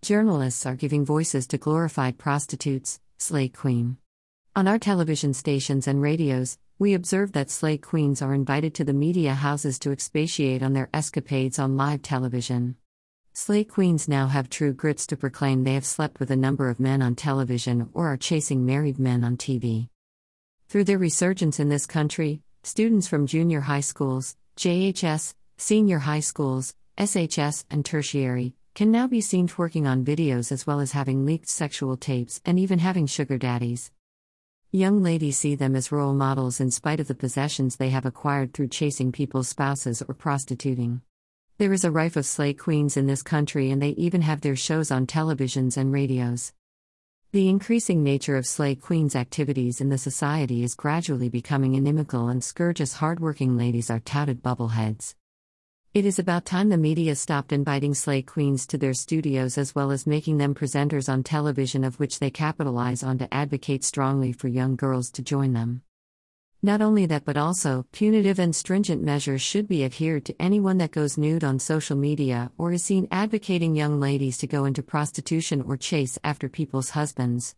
Journalists are giving voices to glorified prostitutes, Slay Queen. On our television stations and radios, we observe that slay queens are invited to the media houses to expatiate on their escapades on live television. Slay queens now have true grits to proclaim they have slept with a number of men on television or are chasing married men on TV. Through their resurgence in this country, students from junior high schools, JHS, senior high schools, SHS, and tertiary can now be seen twerking on videos as well as having leaked sexual tapes and even having sugar daddies. Young ladies see them as role models in spite of the possessions they have acquired through chasing people's spouses or prostituting. There is a rife of slay queens in this country, and they even have their shows on televisions and radios. The increasing nature of slay queens' activities in the society is gradually becoming inimical and scourge as hardworking ladies are touted bubbleheads. It is about time the media stopped inviting slay queens to their studios as well as making them presenters on television of which they capitalize on to advocate strongly for young girls to join them. Not only that, but also, punitive and stringent measures should be adhered to anyone that goes nude on social media or is seen advocating young ladies to go into prostitution or chase after people's husbands.